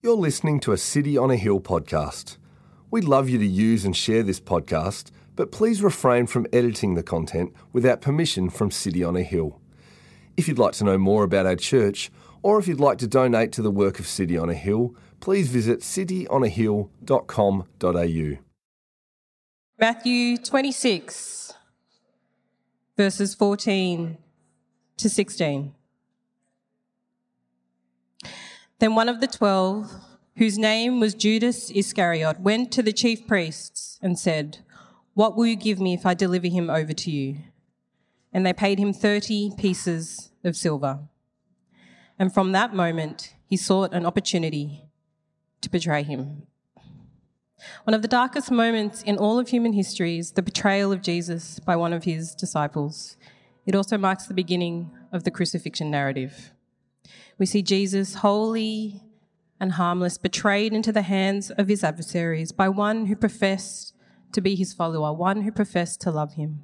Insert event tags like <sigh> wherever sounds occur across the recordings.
You're listening to a City on a Hill podcast. We'd love you to use and share this podcast, but please refrain from editing the content without permission from City on a Hill. If you'd like to know more about our church, or if you'd like to donate to the work of City on a Hill, please visit cityonahill.com.au. Matthew 26, verses 14 to 16. Then one of the twelve, whose name was Judas Iscariot, went to the chief priests and said, What will you give me if I deliver him over to you? And they paid him 30 pieces of silver. And from that moment, he sought an opportunity to betray him. One of the darkest moments in all of human history is the betrayal of Jesus by one of his disciples. It also marks the beginning of the crucifixion narrative. We see Jesus, holy and harmless, betrayed into the hands of his adversaries by one who professed to be his follower, one who professed to love him.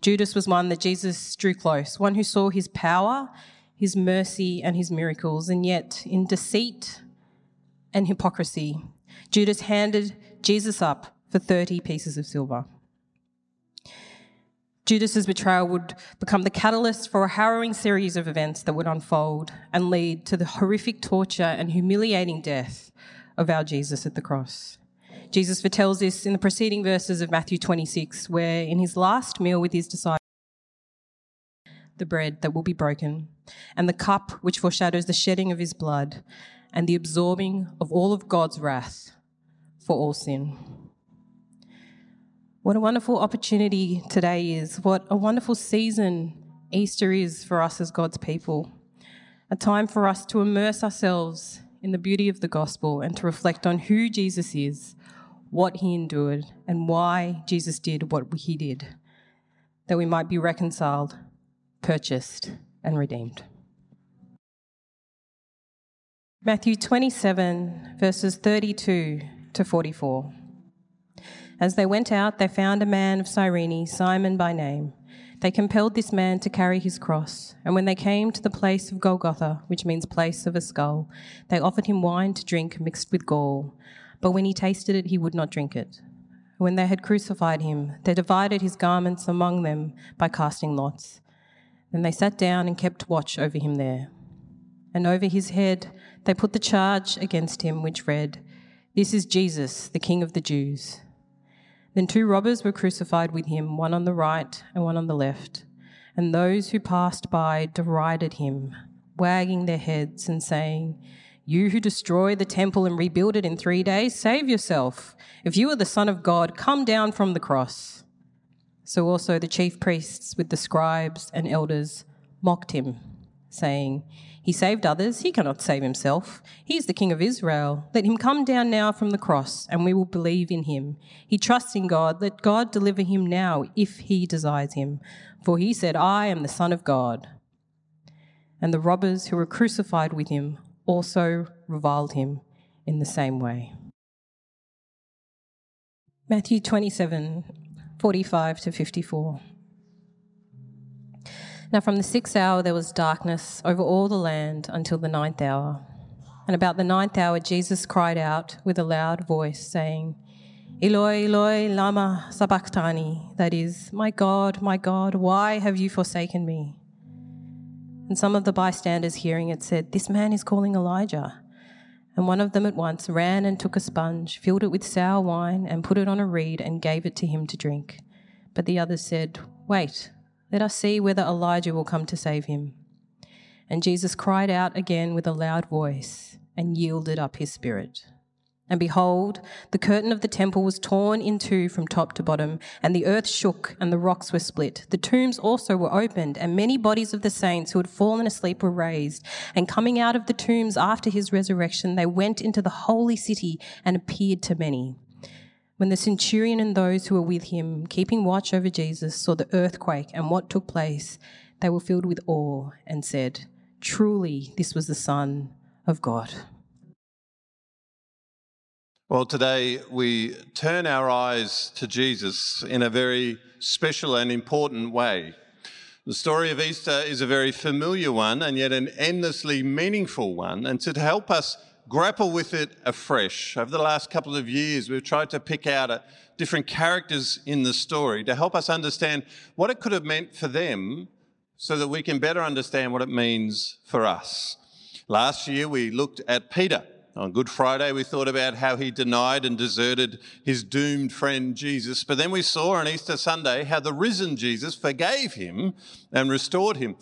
Judas was one that Jesus drew close, one who saw his power, his mercy, and his miracles, and yet in deceit and hypocrisy, Judas handed Jesus up for 30 pieces of silver. Judas's betrayal would become the catalyst for a harrowing series of events that would unfold and lead to the horrific torture and humiliating death of our Jesus at the cross. Jesus foretells this in the preceding verses of Matthew 26, where in his last meal with his disciples, the bread that will be broken, and the cup which foreshadows the shedding of his blood, and the absorbing of all of God's wrath for all sin. What a wonderful opportunity today is. What a wonderful season Easter is for us as God's people. A time for us to immerse ourselves in the beauty of the gospel and to reflect on who Jesus is, what he endured, and why Jesus did what he did, that we might be reconciled, purchased, and redeemed. Matthew 27, verses 32 to 44. As they went out, they found a man of Cyrene, Simon by name. They compelled this man to carry his cross, and when they came to the place of Golgotha, which means place of a skull, they offered him wine to drink mixed with gall. But when he tasted it, he would not drink it. When they had crucified him, they divided his garments among them by casting lots. Then they sat down and kept watch over him there. And over his head they put the charge against him, which read, This is Jesus, the King of the Jews. Then two robbers were crucified with him, one on the right and one on the left. And those who passed by derided him, wagging their heads and saying, You who destroy the temple and rebuild it in three days, save yourself. If you are the Son of God, come down from the cross. So also the chief priests with the scribes and elders mocked him, saying, he saved others, he cannot save himself. He is the King of Israel. Let him come down now from the cross, and we will believe in him. He trusts in God. Let God deliver him now if he desires him. For he said, I am the Son of God. And the robbers who were crucified with him also reviled him in the same way. Matthew 27 45 to 54. Now, from the sixth hour, there was darkness over all the land until the ninth hour. And about the ninth hour, Jesus cried out with a loud voice, saying, Eloi, Eloi, lama sabachthani, that is, My God, my God, why have you forsaken me? And some of the bystanders hearing it said, This man is calling Elijah. And one of them at once ran and took a sponge, filled it with sour wine, and put it on a reed and gave it to him to drink. But the others said, Wait, let us see whether Elijah will come to save him. And Jesus cried out again with a loud voice and yielded up his spirit. And behold, the curtain of the temple was torn in two from top to bottom, and the earth shook, and the rocks were split. The tombs also were opened, and many bodies of the saints who had fallen asleep were raised. And coming out of the tombs after his resurrection, they went into the holy city and appeared to many. When the centurion and those who were with him, keeping watch over Jesus, saw the earthquake and what took place, they were filled with awe and said, Truly, this was the Son of God. Well, today we turn our eyes to Jesus in a very special and important way. The story of Easter is a very familiar one and yet an endlessly meaningful one. And to help us grapple with it afresh. Over the last couple of years, we've tried to pick out a, different characters in the story to help us understand what it could have meant for them so that we can better understand what it means for us. Last year, we looked at Peter. On Good Friday, we thought about how he denied and deserted his doomed friend Jesus. But then we saw on Easter Sunday how the risen Jesus forgave him and restored him.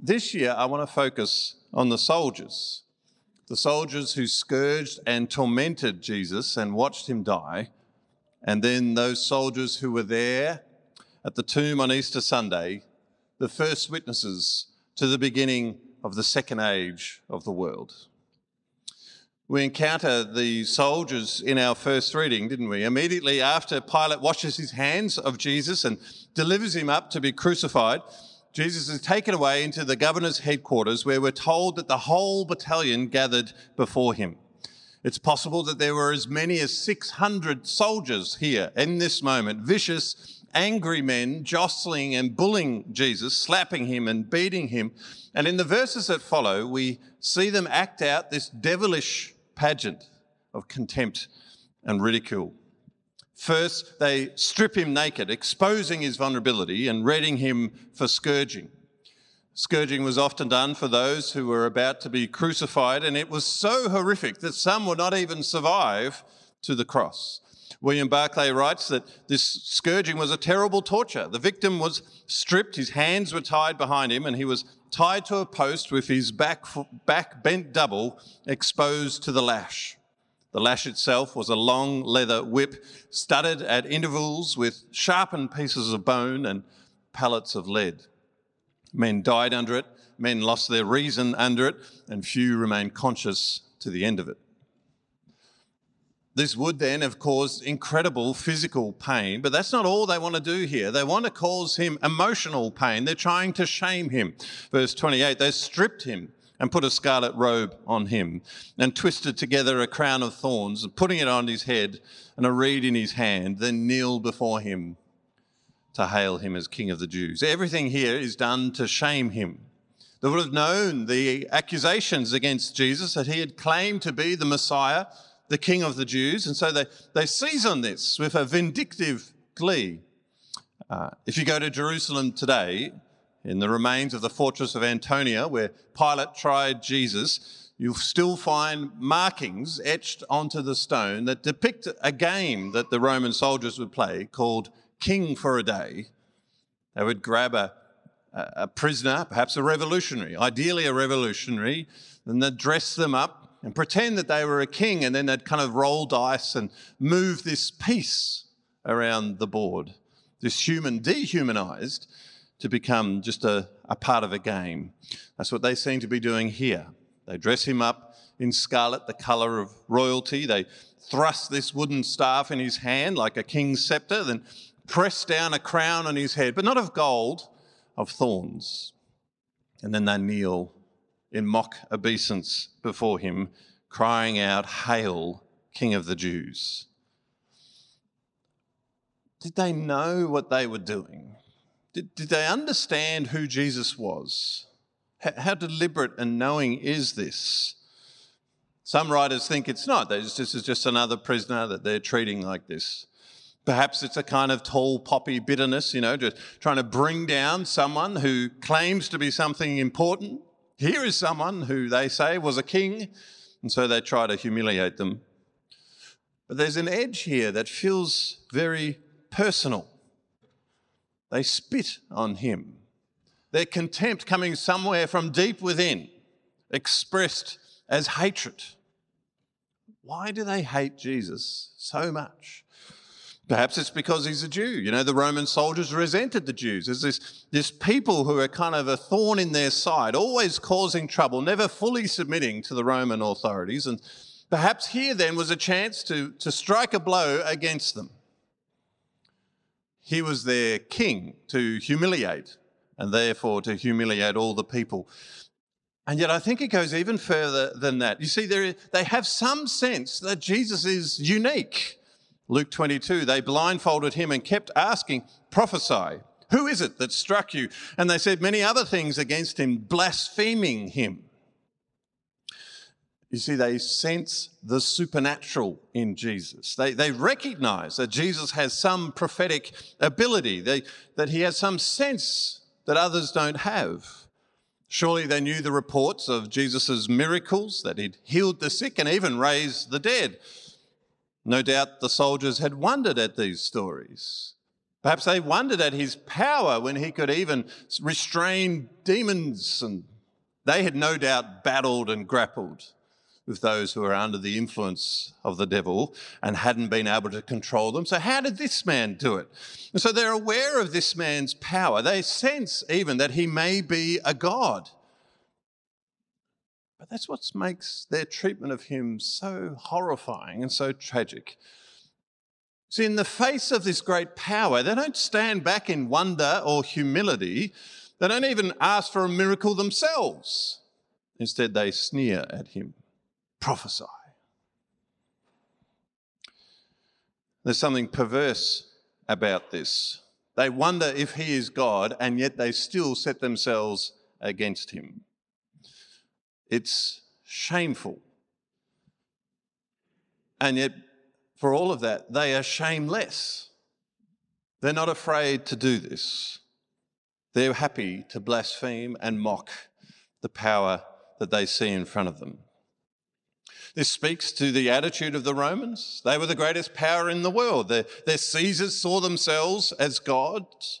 This year, I want to focus on the soldiers. The soldiers who scourged and tormented Jesus and watched him die. And then those soldiers who were there at the tomb on Easter Sunday, the first witnesses to the beginning of the second age of the world. We encounter the soldiers in our first reading, didn't we? Immediately after Pilate washes his hands of Jesus and delivers him up to be crucified, Jesus is taken away into the governor's headquarters where we're told that the whole battalion gathered before him. It's possible that there were as many as 600 soldiers here in this moment, vicious angry men jostling and bullying Jesus, slapping him and beating him. And in the verses that follow, we see them act out this devilish pageant of contempt and ridicule. First, they strip him naked, exposing his vulnerability and readying him for scourging. Scourging was often done for those who were about to be crucified, and it was so horrific that some would not even survive to the cross. William Barclay writes that this scourging was a terrible torture. The victim was stripped, his hands were tied behind him, and he was tied to a post with his back, back bent double, exposed to the lash. The lash itself was a long leather whip, studded at intervals with sharpened pieces of bone and pallets of lead. Men died under it, men lost their reason under it, and few remained conscious to the end of it. This would then have caused incredible physical pain, but that's not all they want to do here. They want to cause him emotional pain. They're trying to shame him. Verse 28 they stripped him and put a scarlet robe on him and twisted together a crown of thorns, and putting it on his head and a reed in his hand, then kneeled before him to hail him as King of the Jews. Everything here is done to shame him. They would have known the accusations against Jesus that he had claimed to be the Messiah the king of the Jews. And so they, they seize on this with a vindictive glee. Uh, if you go to Jerusalem today, in the remains of the fortress of Antonia, where Pilate tried Jesus, you'll still find markings etched onto the stone that depict a game that the Roman soldiers would play called King for a Day. They would grab a, a prisoner, perhaps a revolutionary, ideally a revolutionary, and they'd dress them up and pretend that they were a king, and then they'd kind of roll dice and move this piece around the board, this human dehumanized to become just a, a part of a game. That's what they seem to be doing here. They dress him up in scarlet, the colour of royalty. They thrust this wooden staff in his hand like a king's sceptre, then press down a crown on his head, but not of gold, of thorns. And then they kneel in mock obeisance before him, crying out, Hail, King of the Jews. Did they know what they were doing? Did, did they understand who Jesus was? How, how deliberate and knowing is this? Some writers think it's not. This is just another prisoner that they're treating like this. Perhaps it's a kind of tall poppy bitterness, you know, just trying to bring down someone who claims to be something important here is someone who they say was a king, and so they try to humiliate them. But there's an edge here that feels very personal. They spit on him. Their contempt coming somewhere from deep within, expressed as hatred. Why do they hate Jesus so much? Perhaps it's because he's a Jew. You know, the Roman soldiers resented the Jews. There's this, this people who are kind of a thorn in their side, always causing trouble, never fully submitting to the Roman authorities. And perhaps here then was a chance to, to strike a blow against them. He was their king to humiliate and therefore to humiliate all the people. And yet, I think it goes even further than that. You see, they have some sense that Jesus is unique. Luke 22, they blindfolded him and kept asking, Prophesy, who is it that struck you? And they said many other things against him, blaspheming him. You see, they sense the supernatural in Jesus. They, they recognize that Jesus has some prophetic ability, they, that he has some sense that others don't have. Surely they knew the reports of Jesus' miracles, that he'd healed the sick and even raised the dead. No doubt the soldiers had wondered at these stories. Perhaps they wondered at his power when he could even restrain demons, and they had no doubt battled and grappled with those who were under the influence of the devil and hadn't been able to control them. So, how did this man do it? And so, they're aware of this man's power. They sense even that he may be a god. But that's what makes their treatment of him so horrifying and so tragic. See, in the face of this great power, they don't stand back in wonder or humility. They don't even ask for a miracle themselves. Instead, they sneer at him prophesy. There's something perverse about this. They wonder if he is God, and yet they still set themselves against him. It's shameful. And yet, for all of that, they are shameless. They're not afraid to do this. They're happy to blaspheme and mock the power that they see in front of them. This speaks to the attitude of the Romans. They were the greatest power in the world. Their, their Caesars saw themselves as gods.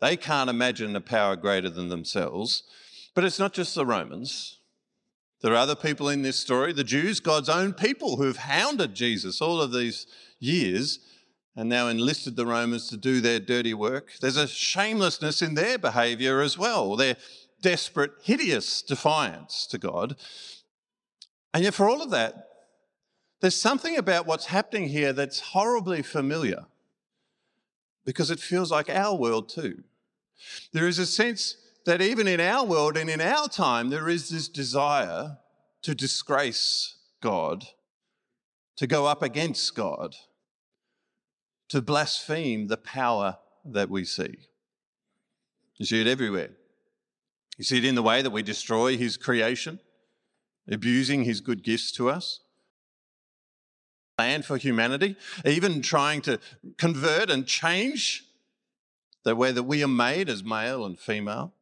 They can't imagine a power greater than themselves. But it's not just the Romans. There are other people in this story, the Jews, God's own people, who have hounded Jesus all of these years and now enlisted the Romans to do their dirty work. There's a shamelessness in their behaviour as well, their desperate, hideous defiance to God. And yet, for all of that, there's something about what's happening here that's horribly familiar because it feels like our world too. There is a sense that even in our world and in our time, there is this desire to disgrace God, to go up against God, to blaspheme the power that we see. You see it everywhere. You see it in the way that we destroy His creation abusing his good gifts to us. Plan for humanity, even trying to convert and change the way that we are made as male and female.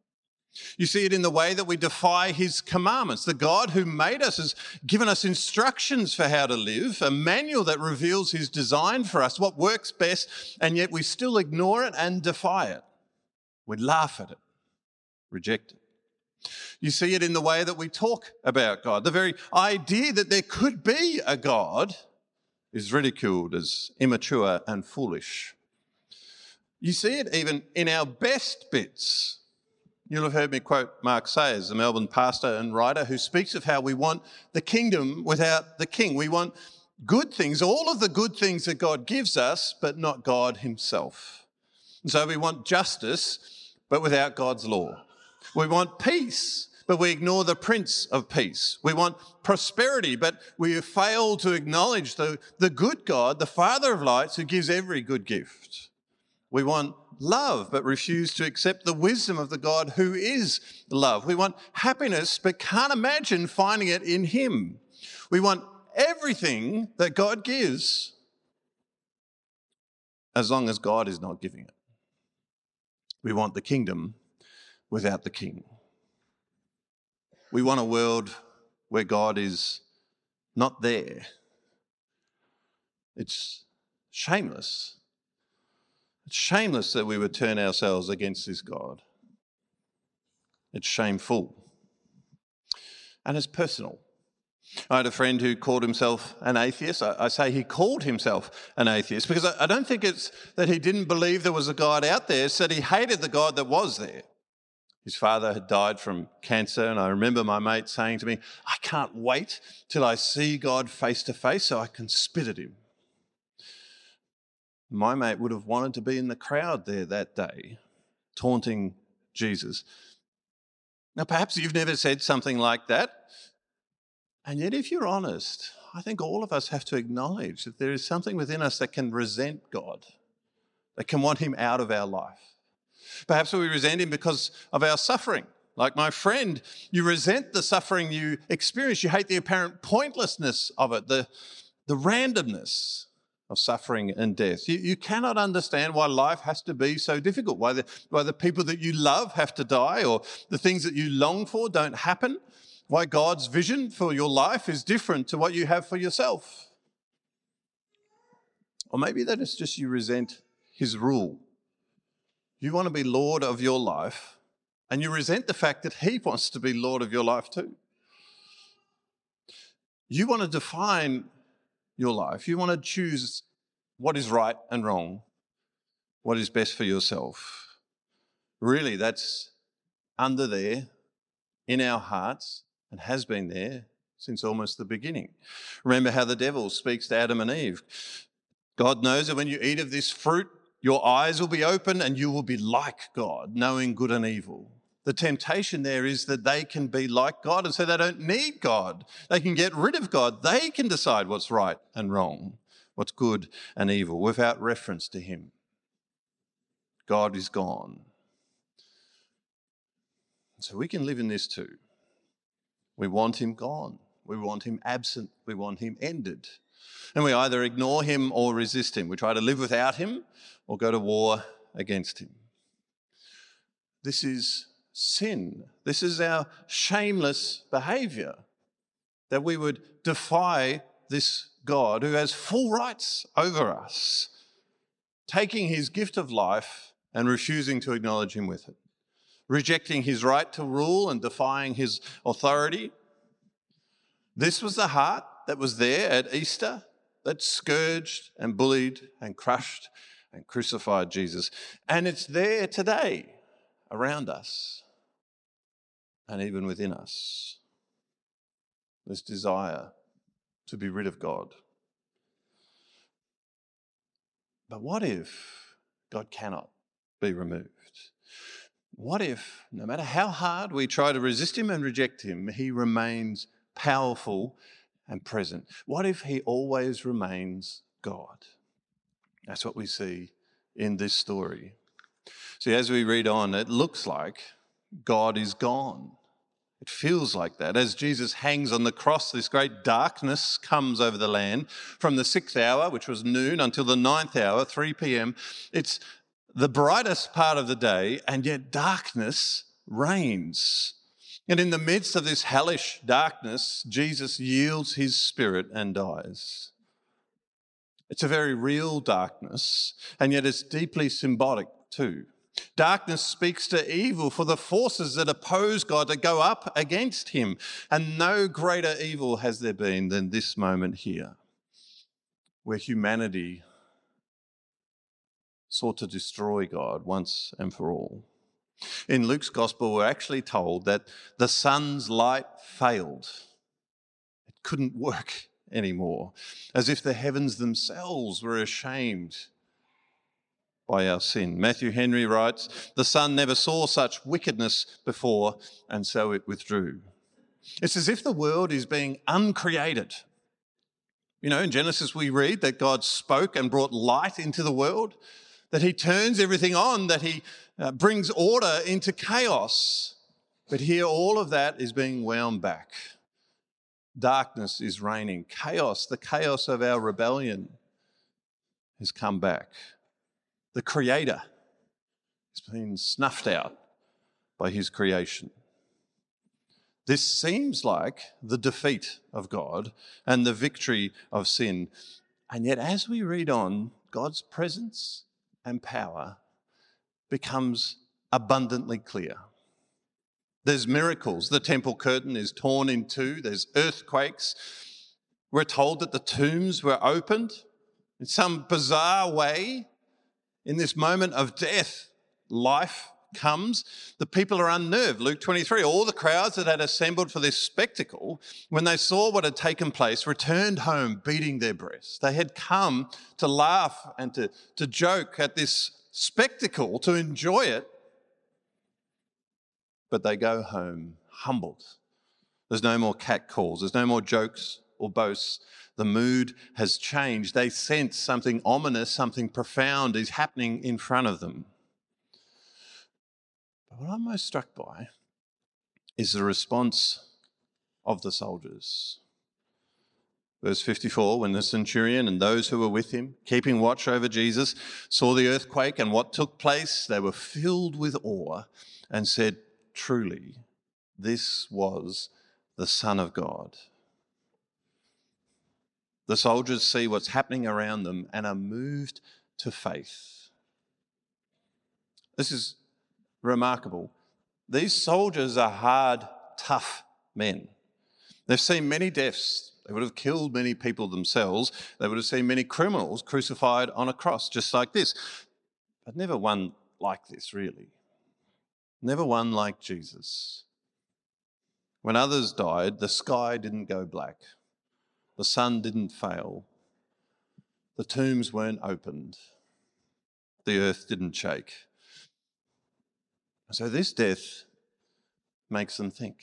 You see it in the way that we defy his commandments. The God who made us has given us instructions for how to live, a manual that reveals his design for us, what works best, and yet we still ignore it and defy it. We laugh at it, reject it. You see it in the way that we talk about God. The very idea that there could be a God is ridiculed as immature and foolish. You see it even in our best bits. You'll have heard me quote Mark Sayers, the Melbourne pastor and writer, who speaks of how we want the kingdom without the king. We want good things, all of the good things that God gives us, but not God Himself. And so we want justice, but without God's law. We want peace, but we ignore the Prince of Peace. We want prosperity, but we fail to acknowledge the, the good God, the Father of lights, who gives every good gift. We want love, but refuse to accept the wisdom of the God who is love. We want happiness, but can't imagine finding it in Him. We want everything that God gives, as long as God is not giving it. We want the kingdom without the king. We want a world where God is not there. It's shameless. It's shameless that we would turn ourselves against this God. It's shameful. And it's personal. I had a friend who called himself an atheist. I, say he called himself an atheist because I, don't think it's that he didn't believe there was a God out there, it's that he hated the God that was there. His father had died from cancer, and I remember my mate saying to me, I can't wait till I see God face to face so I can spit at him. My mate would have wanted to be in the crowd there that day, taunting Jesus. Now, perhaps you've never said something like that. And yet, if you're honest, I think all of us have to acknowledge that there is something within us that can resent God, that can want him out of our life. Perhaps we resent him because of our suffering. Like my friend, you resent the suffering you experience. You hate the apparent pointlessness of it, the, the randomness of suffering and death. You, you cannot understand why life has to be so difficult, why the, why the people that you love have to die, or the things that you long for don't happen, why God's vision for your life is different to what you have for yourself. Or maybe that is just you resent his rule. You want to be Lord of your life, and you resent the fact that he <laughs> wants to be Lord of your life too. You want to define your life. You want to choose what is right and wrong, what is best for yourself. Really, that's under there in our hearts and has been there since almost the beginning. Remember how the devil speaks to Adam and Eve. God knows that when you eat of this fruit, your eyes will be open and you will be like God, knowing good and evil. The temptation there is that they can be like God, and so they don't need God. They can get rid of God. They can decide what's right and wrong, what's good and evil, without reference to Him. God is gone. So we can live in this too. We want Him gone. We want Him absent. We want Him ended. And we either ignore Him or resist Him. We try to live without Him or go to war against Him. This is sin. This is our shameless behavior that we would defy this God who has full rights over us, taking his gift of life and refusing to acknowledge him with it, rejecting his right to rule and defying his authority. This was the heart that was there at Easter that scourged and bullied and crushed and crucified Jesus. And it's there today around us and even within us. This desire to be rid of God. But what if God cannot be removed? What if, no matter how hard we try to resist Him and reject Him, He remains powerful and present? What if He always remains God? That's what we see in this story. See, as we read on, it looks like God is gone. It feels like that. As Jesus hangs on the cross, this great darkness comes over the land from the sixth hour, which was noon, until the ninth hour, 3 p.m. It's the brightest part of the day, and yet darkness reigns. And in the midst of this hellish darkness, Jesus yields his spirit and dies. It's a very real darkness, and yet it's deeply symbolic too. Darkness speaks to evil for the forces that oppose God to go up against him. And no greater evil has there been than this moment here, where humanity sought to destroy God once and for all. In Luke's gospel, we're actually told that the sun's light failed. It couldn't work <laughs> anymore, as if the heavens themselves were ashamed by our sin. Matthew Henry writes, The sun never saw such wickedness before, and so it withdrew. It's as if the world is being uncreated. You know, in Genesis, we read that God spoke and brought light into the world, that He turns everything on, that He uh, brings order into chaos. But here, all of that is being wound back. Darkness is reigning. Chaos, the chaos of our rebellion, has come back. The Creator has been snuffed out by His creation. This seems like the defeat of God and the victory of sin. And yet, as we read on, God's presence and power becomes abundantly clear. There's miracles. The temple curtain is torn in two, there's earthquakes. We're told that the tombs were opened in some bizarre way. In this moment of death, life comes. The people are unnerved. Luke 23, all the crowds that had assembled for this spectacle, when they saw what had taken place, returned home beating their breasts. They had come to laugh and to, to joke at this spectacle, to enjoy it, but they go home humbled. There's no more cat calls, there's no more jokes or boasts. The mood has changed. They sense something ominous, something profound is happening in front of them. But what I'm most struck by is the response of the soldiers. Verse 54 When the centurion and those who were with him, keeping watch over Jesus, saw the earthquake and what took place, they were filled with awe and said, Truly, this was the Son of God. The soldiers see what's happening around them and are moved to faith. This is remarkable. These soldiers are hard, tough men. They've seen many deaths. They would have killed many people themselves. They would have seen many criminals crucified on a cross, just like this. But never one like this, really. Never one like Jesus. When others died, the sky didn't go black, the sun didn't fail, the tombs weren't opened, the earth didn't shake. So this death makes them think.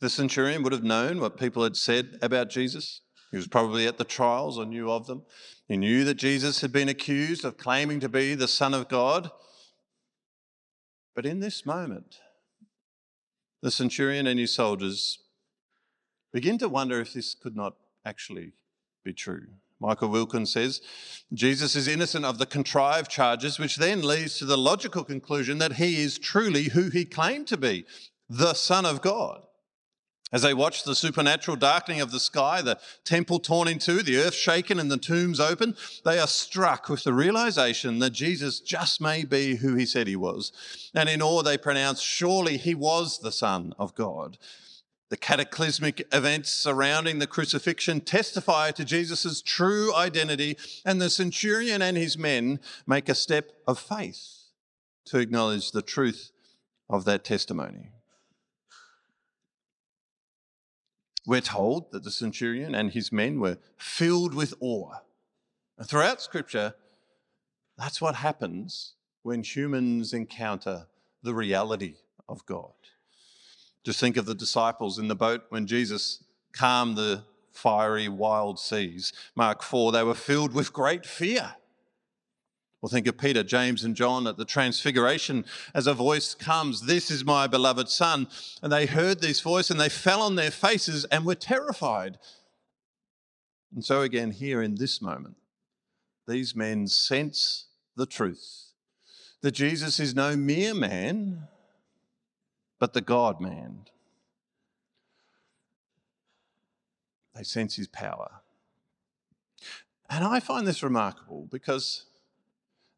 The centurion would have known what people had said about Jesus. He was probably at the trials or knew of them. He knew that Jesus had been accused of claiming to be the Son of God. But in this moment, the centurion and his soldiers begin to wonder if this could not actually be true. Michael Wilkins says Jesus is innocent of the contrived charges, which then leads to the logical conclusion that he is truly who he claimed to be the Son of God. As they watch the supernatural darkening of the sky, the temple torn in two, the earth shaken, and the tombs open, they are struck with the realization that Jesus just may be who he said he was. And in awe, they pronounce, Surely he was the Son of God. The cataclysmic events surrounding the crucifixion testify to Jesus' true identity, and the centurion and his men make a step of faith to acknowledge the truth of that testimony. We're told that the centurion and his men were filled with awe. And throughout Scripture, that's what happens when humans encounter the reality of God. Just think of the disciples in the boat when Jesus calmed the fiery, wild seas. Mark 4, they were filled with great fear. Well, think of Peter, James, and John at the Transfiguration as a voice comes, This is my beloved Son. And they heard this voice and they fell on their faces and were terrified. And so, again, here in this moment, these men sense the truth that Jesus is no mere man, but the God man. They sense his power. And I find this remarkable because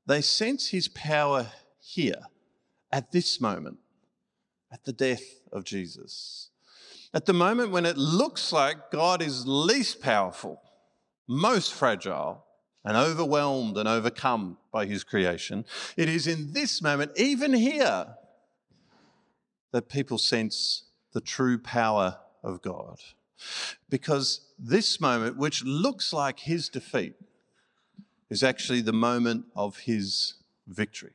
they sense his power here, at this moment, at the death of Jesus. At the moment when it looks like God is least powerful, most fragile, and overwhelmed and overcome by his creation, it is in this moment, even here, that people sense the true power of God. Because this moment, which looks like his defeat, is actually the moment of his victory.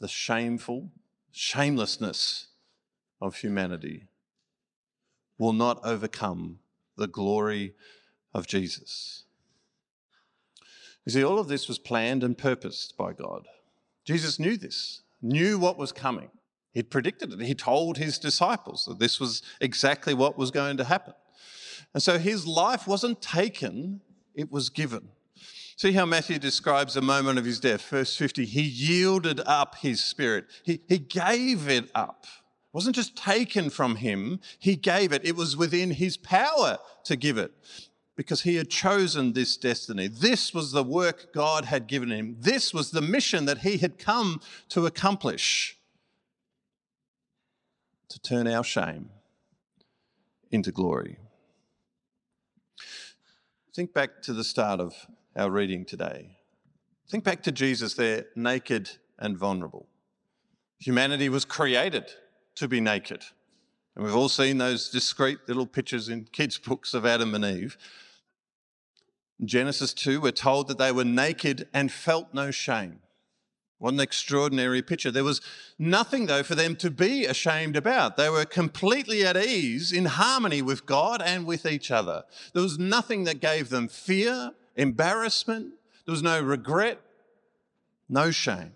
The shameful shamelessness of humanity will not overcome the glory of Jesus. You see, all of this was planned and purposed by God. Jesus knew this, knew what was coming. He'd predicted it. He told his disciples that this was exactly what was going to happen. And so his life wasn't taken, it was given. See how Matthew describes the moment of his death. Verse 50 he yielded up his spirit, he, he gave it up. It wasn't just taken from him, he gave it. It was within his power to give it because he had chosen this destiny. This was the work God had given him, this was the mission that he had come to accomplish to turn our shame into glory. Think back to the start of our reading today. Think back to Jesus there, naked and vulnerable. Humanity was created to be naked. And we've all seen those discreet little pictures in kids' books of Adam and Eve. Genesis 2, we're told that they were naked and felt no shame. What an extraordinary picture. There was nothing, though, for them to be ashamed about. They were completely at ease, in harmony with God and with each other. There was nothing that gave them fear, embarrassment. There was no regret, no shame.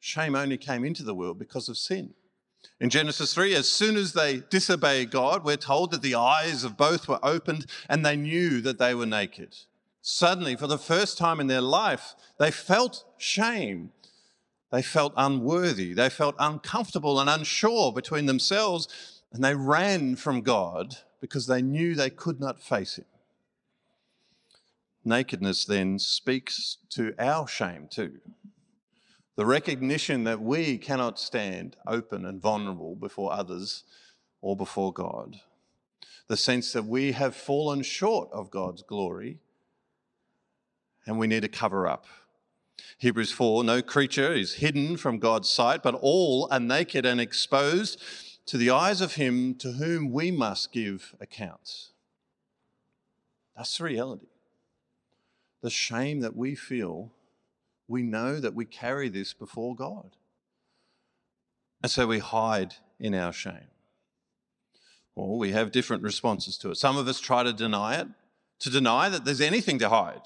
Shame only came into the world because of sin. In Genesis 3, as soon as they disobeyed God, we're told that the eyes of both were opened and they knew that they were naked. Suddenly, for the first time in their life, they felt shame. They felt unworthy. They felt uncomfortable and unsure between themselves, and they ran from God because they knew they could not face Him. Nakedness then speaks to our shame too. The recognition that we cannot stand open and vulnerable before others or before God. The sense that we have fallen short of God's glory and we need to cover up. Hebrews 4 No creature is hidden from God's sight, but all are naked and exposed to the eyes of Him to whom we must give account. That's the reality. The shame that we feel we know that we carry this before God. And so we hide in our shame. Or we have different responses to it. Some of us try to deny it, to deny that there's anything to hide,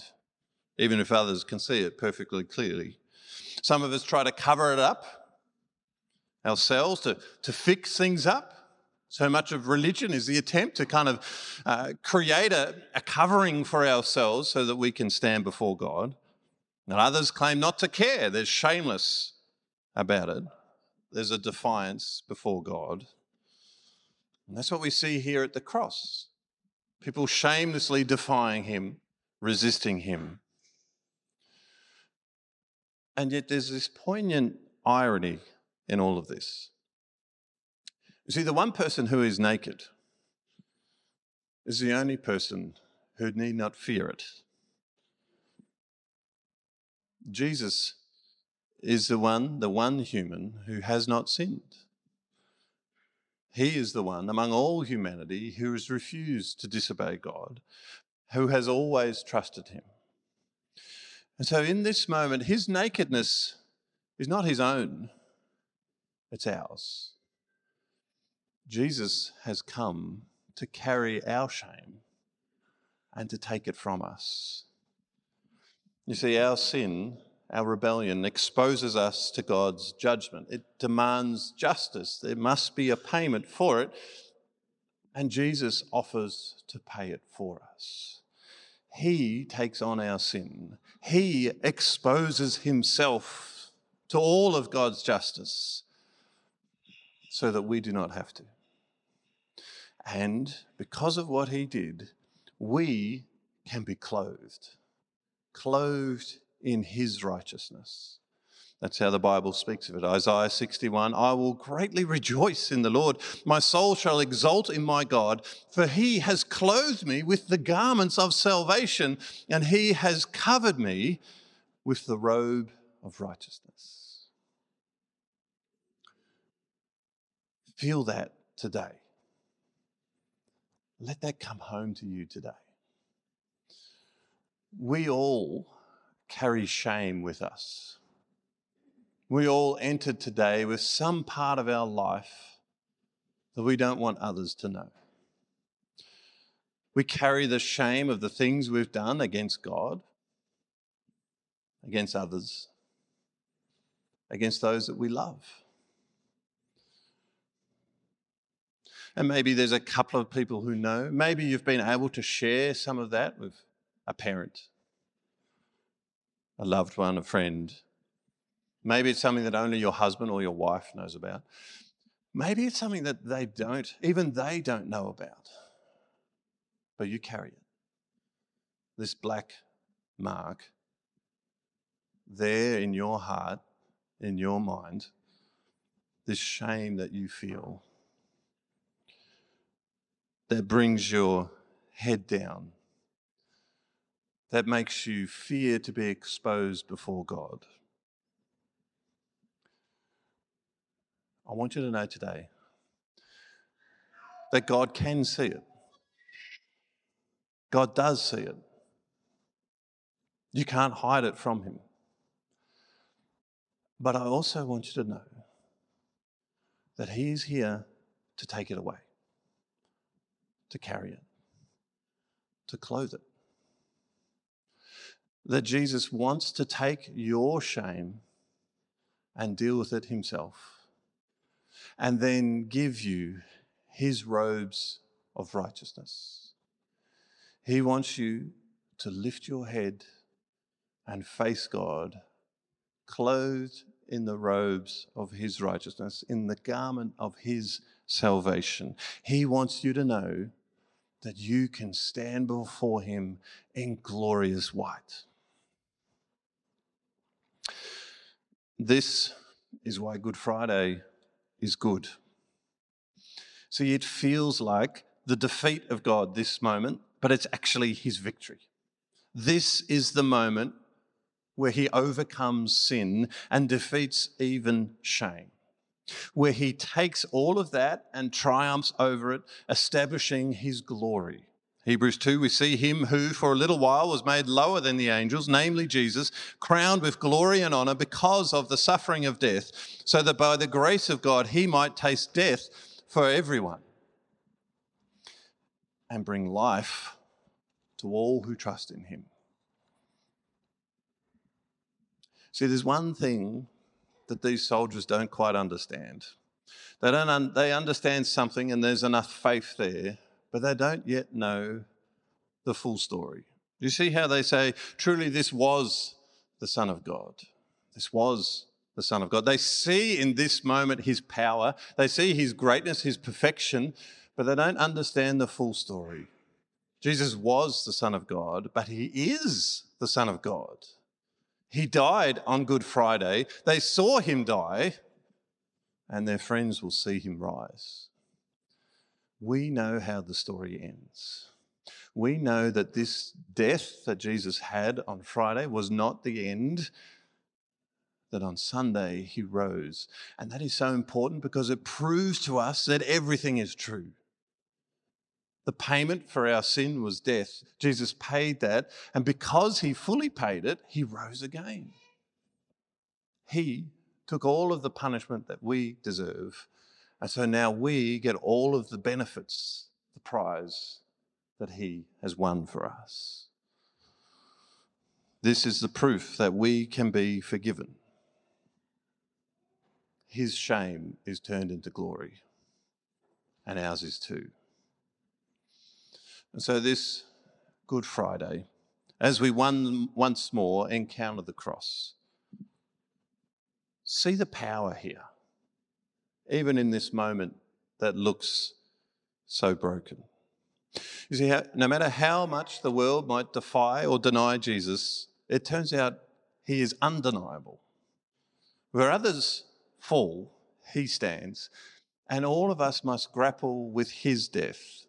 even if others can see it perfectly clearly. Some of us try to cover it up ourselves, to, to fix things up. So much of religion is the attempt to kind of uh, create a, a covering for ourselves so that we can stand before God. And others claim not to care. They're shameless about it. There's a defiance before God. And that's what we see here at the cross. People shamelessly defying him, resisting him. And yet there's this poignant irony in all of this. You see, the one person who is naked is the only person who need not fear it. Jesus is the one, the one human who has not sinned. He is the one among all humanity who has refused to disobey God, who has always trusted him. And so, in this moment, his nakedness is not his own, it's ours. Jesus has come to carry our shame and to take it from us. You see, our sin, our rebellion, exposes us to God's judgment. It demands justice. There must be a payment for it. And Jesus offers to pay it for us. He takes on our sin, He exposes Himself to all of God's justice so that we do not have to. And because of what He did, we can be clothed clothed in his righteousness. That's how the Bible speaks of it. Isaiah 61 I will greatly rejoice in the Lord. My soul shall exult in my God, for he has clothed me with the garments of salvation, and he has covered me with the robe of righteousness. Feel that today. Let that come home to you today we all carry shame with us. We all entered today with some part of our life that we don't want others to know. We carry the shame of the things we've done against God, against others, against those that we love. And maybe there's a couple of people who know. Maybe you've been able to share some of that with a parent, a loved one, a friend. Maybe it's something that only your husband or your wife knows about. Maybe it's something that they don't, even they don't know about. But you carry it. This black mark there in your heart, in your mind, this shame that you feel that brings your head down that makes you fear to be exposed before God. I want you to know today that God can see it. God does see it. You can't hide it from Him. But I also want you to know that He's here to take it away, to carry it, to clothe it that Jesus wants to take your shame and deal with it himself, and then give you his robes of righteousness. He wants you to lift your head and face God, clothed in the robes of his righteousness, in the garment of his salvation. He wants you to know that you can stand before him in glorious white. This is why Good Friday is good. See, it feels like the defeat of God this moment, but it's actually his victory. This is the moment where he overcomes sin and defeats even shame, where he takes all of that and triumphs over it, establishing his glory. Hebrews 2, we see him who for a little while was made lower than the angels, namely Jesus, crowned with glory and honor because of the suffering of death, so that by the grace of God he might taste death for everyone and bring life to all who trust in him. See, there's one thing that these soldiers don't quite understand. They, don't un- they understand something and there's enough faith there, but they don't yet know the full story. You see how they say, truly, this was the Son of God. This was the Son of God. They see in this moment his power, they see his greatness, his perfection, but they don't understand the full story. Jesus was the Son of God, but he is the Son of God. He died on Good Friday. They saw him die, and their friends will see him rise we know how the story ends. We know that this death that Jesus had on Friday was not the end, that on Sunday he rose. And that is so important because it proves to us that everything is true. The payment for our sin was death. Jesus paid that, and because he fully paid it, he rose again. He took all of the punishment that we deserve and so now we get all of the benefits, the prize that He has won for us. This is the proof that we can be forgiven. His shame is turned into glory, and ours is too. And so, this Good Friday, as we one, once more encounter the cross, see the power here even in this moment that looks so broken. You see, no matter how much the world might defy or deny Jesus, it turns out he is undeniable. Where others fall, he stands, and all of us must grapple with his death.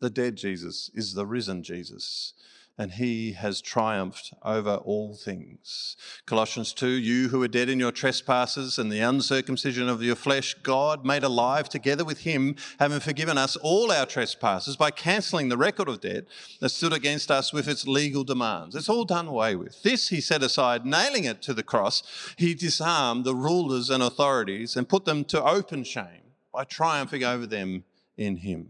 The dead Jesus is the risen Jesus and he has triumphed over all things. Colossians 2 You who are dead in your trespasses and the uncircumcision of your flesh, God made alive together with him, having forgiven us all our trespasses by cancelling the record of debt that stood against us with its legal demands. It's all done away with. This he set aside, nailing it to the cross. He disarmed the rulers and authorities and put them to open shame by triumphing over them in him.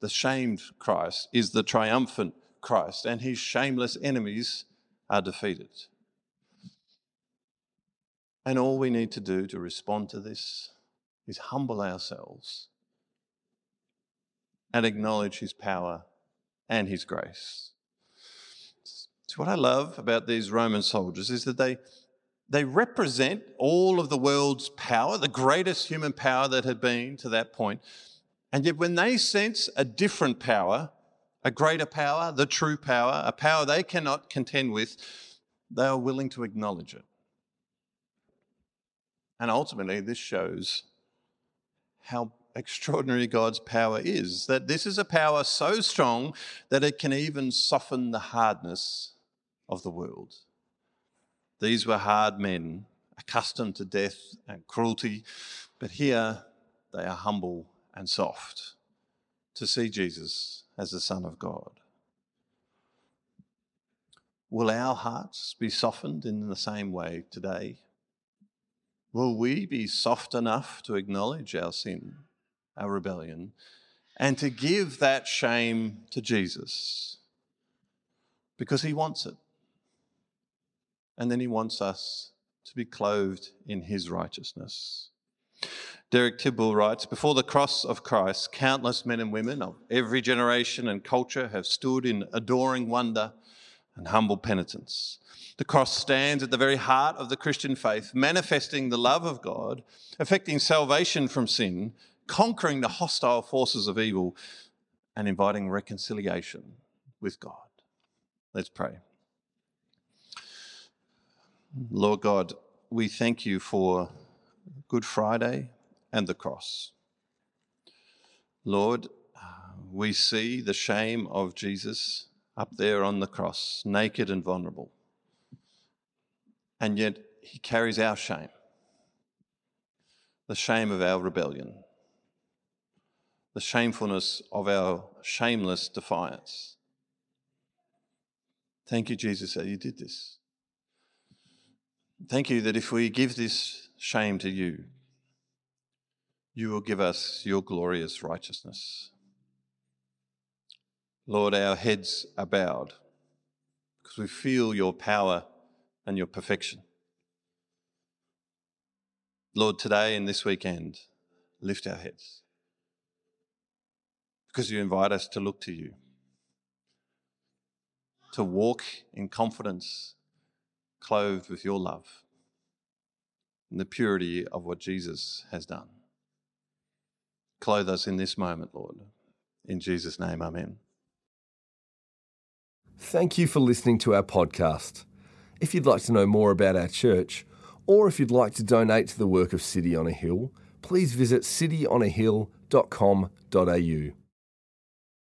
The shamed Christ is the triumphant Christ, and his shameless enemies are defeated. And all we need to do to respond to this is humble ourselves and acknowledge his power and his grace. So, what I love about these Roman soldiers is that they, they represent all of the world's power, the greatest human power that had been to that point. And yet, when they sense a different power, a greater power, the true power, a power they cannot contend with, they are willing to acknowledge it. And ultimately, this shows how extraordinary God's power is that this is a power so strong that it can even soften the hardness of the world. These were hard men, accustomed to death and cruelty, but here they are humble and soft to see Jesus as the Son of God. Will our hearts be softened in the same way today? Will we be soft enough to acknowledge our sin, our rebellion, and to give that shame to Jesus? Because he wants it. and then he wants us to be clothed in his righteousness. Derek Tidball writes Before the cross of Christ, countless men and women of every generation and culture have stood in adoring wonder and humble penitence. The cross stands at the very heart of the Christian faith, manifesting the love of God, effecting salvation from sin, conquering the hostile forces of evil, and inviting reconciliation with God. Let's pray. Lord God, we thank you for Good Friday and the cross. Lord, we see the shame of Jesus up there on the cross, naked and vulnerable. And yet he carries our shame, the shame of our rebellion, the shamefulness of our shameless defiance. Thank you, Jesus, that you did this. Thank you that if we give this shame to you, you will give us your glorious righteousness. Lord, our heads are bowed because we feel your power and your perfection. Lord, today and this weekend, lift our heads because you invite us to look to you, to walk in confidence clothed with your love and the purity of what Jesus has done. Clothe us in this moment, Lord. In Jesus' name, amen. Thank you for listening to our podcast. If you'd like to know more about our church, or if you'd like to donate to the work of City on a Hill, please visit cityonahill.com.au.